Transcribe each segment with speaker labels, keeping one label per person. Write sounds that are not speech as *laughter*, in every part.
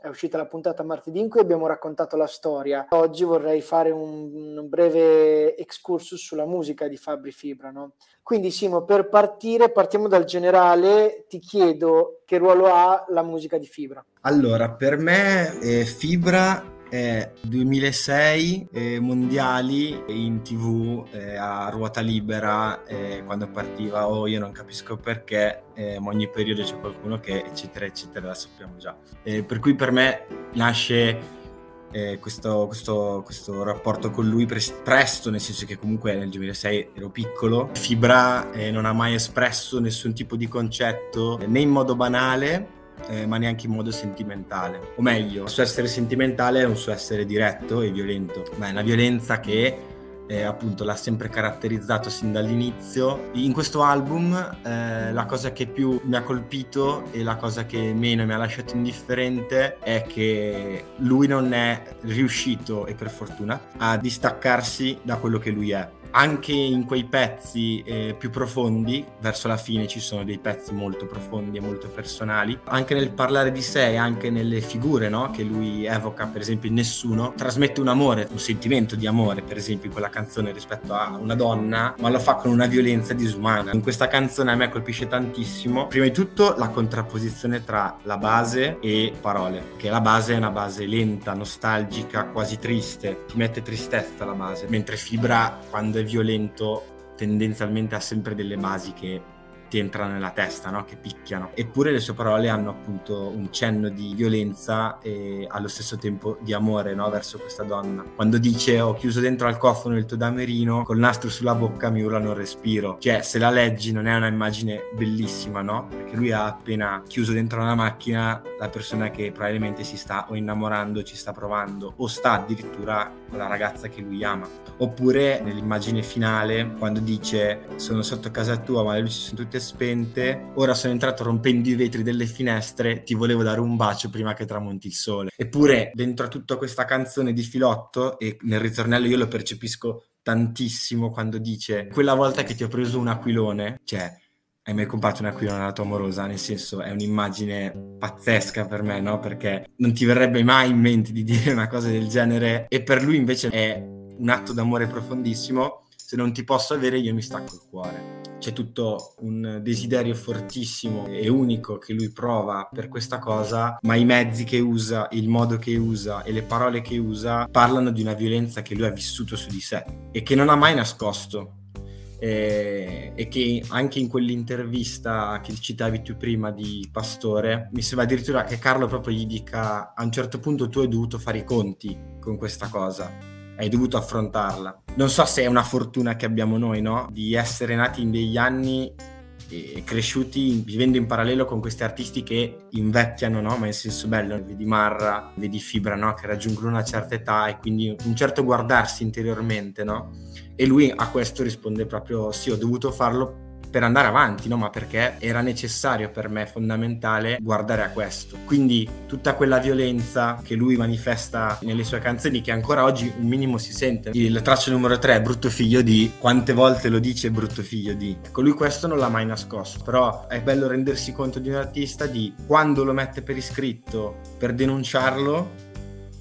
Speaker 1: è uscita la puntata martedì in cui abbiamo raccontato la storia. Oggi vorrei fare un, un breve excursus sulla musica di Fabri Fibra. No? Quindi Simo, per partire, partiamo dal generale, ti chiedo che ruolo ha la musica di Fibra.
Speaker 2: Allora, per me eh, Fibra è 2006 eh, mondiali in tv eh, a ruota libera eh, quando partiva oh io non capisco perché eh, ma ogni periodo c'è qualcuno che eccetera eccetera la sappiamo già. Eh, per cui per me nasce eh, questo, questo, questo, rapporto con lui pre- presto nel senso che comunque nel 2006 ero piccolo. Fibra non ha mai espresso nessun tipo di concetto né in modo banale eh, ma neanche in modo sentimentale. O meglio, il suo essere sentimentale è un suo essere diretto e violento, ma è una violenza che eh, appunto l'ha sempre caratterizzato sin dall'inizio. In questo album eh, la cosa che più mi ha colpito e la cosa che meno mi ha lasciato indifferente è che lui non è riuscito, e per fortuna, a distaccarsi da quello che lui è anche in quei pezzi eh, più profondi, verso la fine ci sono dei pezzi molto profondi e molto personali, anche nel parlare di sé, anche nelle figure no? che lui evoca, per esempio in Nessuno, trasmette un amore, un sentimento di amore, per esempio in quella canzone rispetto a una donna, ma lo fa con una violenza disumana. In questa canzone a me colpisce tantissimo, prima di tutto la contrapposizione tra la base e parole, che la base è una base lenta, nostalgica, quasi triste, ti mette tristezza la base, mentre Fibra quando è violento tendenzialmente ha sempre delle basi che ti entrano nella testa, no? che picchiano. Eppure le sue parole hanno appunto un cenno di violenza e allo stesso tempo di amore no? verso questa donna. Quando dice ho chiuso dentro al cofano il tuo damerino, col nastro sulla bocca mi urlano il respiro. Cioè, se la leggi non è una immagine bellissima, no? Perché lui ha appena chiuso dentro una macchina la persona che probabilmente si sta o innamorando, ci sta provando, o sta addirittura con la ragazza che lui ama. Oppure nell'immagine finale, quando dice sono sotto casa tua ma le luci sono tutte spente, ora sono entrato rompendo i vetri delle finestre, ti volevo dare un bacio prima che tramonti il sole. Eppure dentro a tutta questa canzone di Filotto, e nel ritornello io lo percepisco tantissimo quando dice quella volta che ti ho preso un aquilone, cioè hai mai comprato un aquilone alla tua amorosa? Nel senso è un'immagine pazzesca per me, no? Perché non ti verrebbe mai in mente di dire una cosa del genere e per lui invece è un atto d'amore profondissimo. Se non ti posso avere io mi stacco il cuore c'è tutto un desiderio fortissimo e unico che lui prova per questa cosa, ma i mezzi che usa, il modo che usa e le parole che usa parlano di una violenza che lui ha vissuto su di sé e che non ha mai nascosto. E, e che anche in quell'intervista che citavi tu prima di Pastore, mi sembra addirittura che Carlo proprio gli dica a un certo punto tu hai dovuto fare i conti con questa cosa hai dovuto affrontarla. Non so se è una fortuna che abbiamo noi, no? Di essere nati in degli anni e cresciuti vivendo in parallelo con questi artisti che invecchiano, no? Ma in senso bello, vedi Marra, vedi Fibra, no? Che raggiungono una certa età e quindi un certo guardarsi interiormente, no? E lui a questo risponde proprio sì, ho dovuto farlo per andare avanti, no? ma perché era necessario per me, fondamentale, guardare a questo. Quindi tutta quella violenza che lui manifesta nelle sue canzoni, che ancora oggi un minimo si sente. Il traccio numero 3, brutto figlio di, quante volte lo dice brutto figlio di. Ecco, lui questo non l'ha mai nascosto, però è bello rendersi conto di un artista di quando lo mette per iscritto per denunciarlo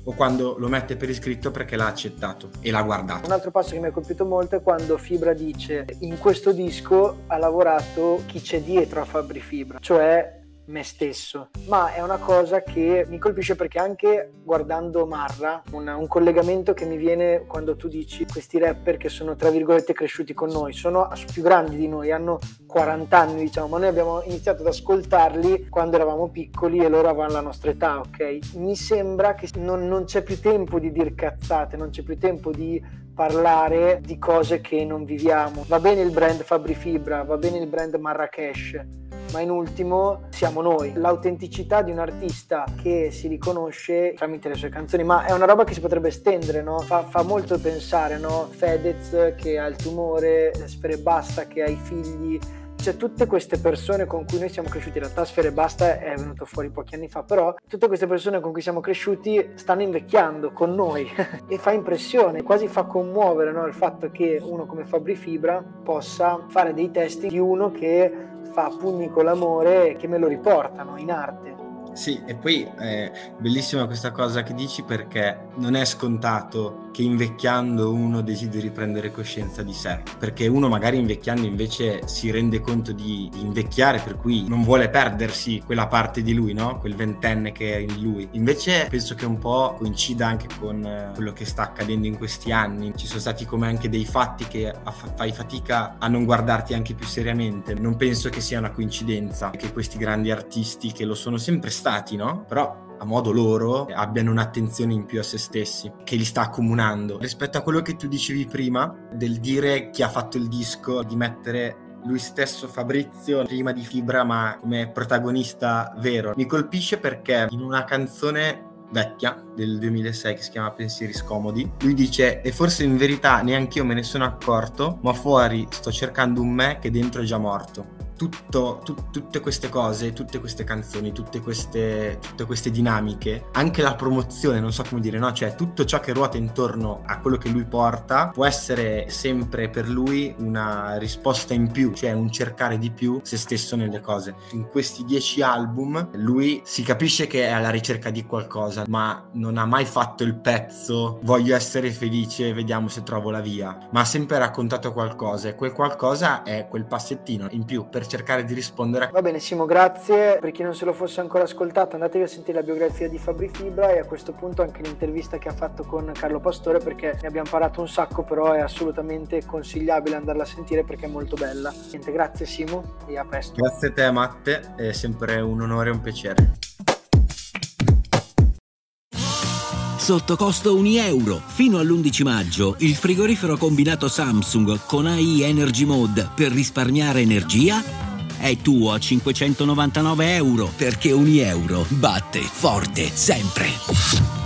Speaker 2: o quando lo mette per iscritto perché l'ha accettato e l'ha guardato.
Speaker 1: Un altro passo che mi ha colpito molto è quando Fibra dice in questo disco ha lavorato chi c'è dietro a Fabri Fibra, cioè me stesso, ma è una cosa che mi colpisce perché anche guardando Marra, una, un collegamento che mi viene quando tu dici questi rapper che sono tra virgolette cresciuti con noi, sono più grandi di noi, hanno 40 anni diciamo, ma noi abbiamo iniziato ad ascoltarli quando eravamo piccoli e loro avevano la nostra età, ok? Mi sembra che non, non c'è più tempo di dir cazzate, non c'è più tempo di parlare di cose che non viviamo. Va bene il brand Fabri Fibra, va bene il brand Marrakesh, ma in ultimo siamo noi. L'autenticità di un artista che si riconosce tramite le sue canzoni, ma è una roba che si potrebbe estendere, no? Fa, fa molto pensare, no? Fedez che ha il tumore, Sfere Basta che ha i figli, cioè tutte queste persone con cui noi siamo cresciuti, in realtà Sfere Basta è venuto fuori pochi anni fa, però tutte queste persone con cui siamo cresciuti stanno invecchiando con noi *laughs* e fa impressione, quasi fa commuovere no? il fatto che uno come Fabri Fibra possa fare dei testi di uno che fa pugni con l'amore che me lo riportano in arte.
Speaker 2: Sì, e poi è bellissima questa cosa che dici perché non è scontato che invecchiando uno desideri prendere coscienza di sé, perché uno magari invecchiando invece si rende conto di, di invecchiare, per cui non vuole perdersi quella parte di lui, no? Quel ventenne che è in lui. Invece penso che un po' coincida anche con eh, quello che sta accadendo in questi anni. Ci sono stati come anche dei fatti che fai fatica a non guardarti anche più seriamente. Non penso che sia una coincidenza che questi grandi artisti che lo sono sempre stati, no? Però a modo loro abbiano un'attenzione in più a se stessi che li sta accomunando. Rispetto a quello che tu dicevi prima del dire chi ha fatto il disco, di mettere lui stesso Fabrizio prima di Fibra ma come protagonista vero. Mi colpisce perché in una canzone vecchia del 2006 che si chiama Pensieri scomodi. Lui dice: E forse in verità neanche io me ne sono accorto, ma fuori sto cercando un me che dentro è già morto tutto, tu, tutte queste cose, tutte queste canzoni, tutte queste, tutte queste, dinamiche, anche la promozione, non so come dire, no? Cioè tutto ciò che ruota intorno a quello che lui porta può essere sempre per lui una risposta in più, cioè un cercare di più se stesso nelle cose. In questi dieci album lui si capisce che è alla ricerca di qualcosa, ma non ha mai fatto il pezzo voglio essere felice, vediamo se trovo la via, ma ha sempre raccontato qualcosa e quel qualcosa è quel passettino in più per cercare di rispondere.
Speaker 1: Va bene Simo, grazie. Per chi non se lo fosse ancora ascoltato andatevi a sentire la biografia di Fabri Fibra e a questo punto anche l'intervista che ha fatto con Carlo Pastore perché ne abbiamo parlato un sacco però è assolutamente consigliabile andarla a sentire perché è molto bella. Niente, grazie Simo e a presto.
Speaker 2: Grazie a te Matte, è sempre un onore e un piacere.
Speaker 3: sotto costo 1 euro. Fino all'11 maggio il frigorifero combinato Samsung con AI Energy Mode per risparmiare energia è tuo a 599 euro perché 1 euro batte forte sempre.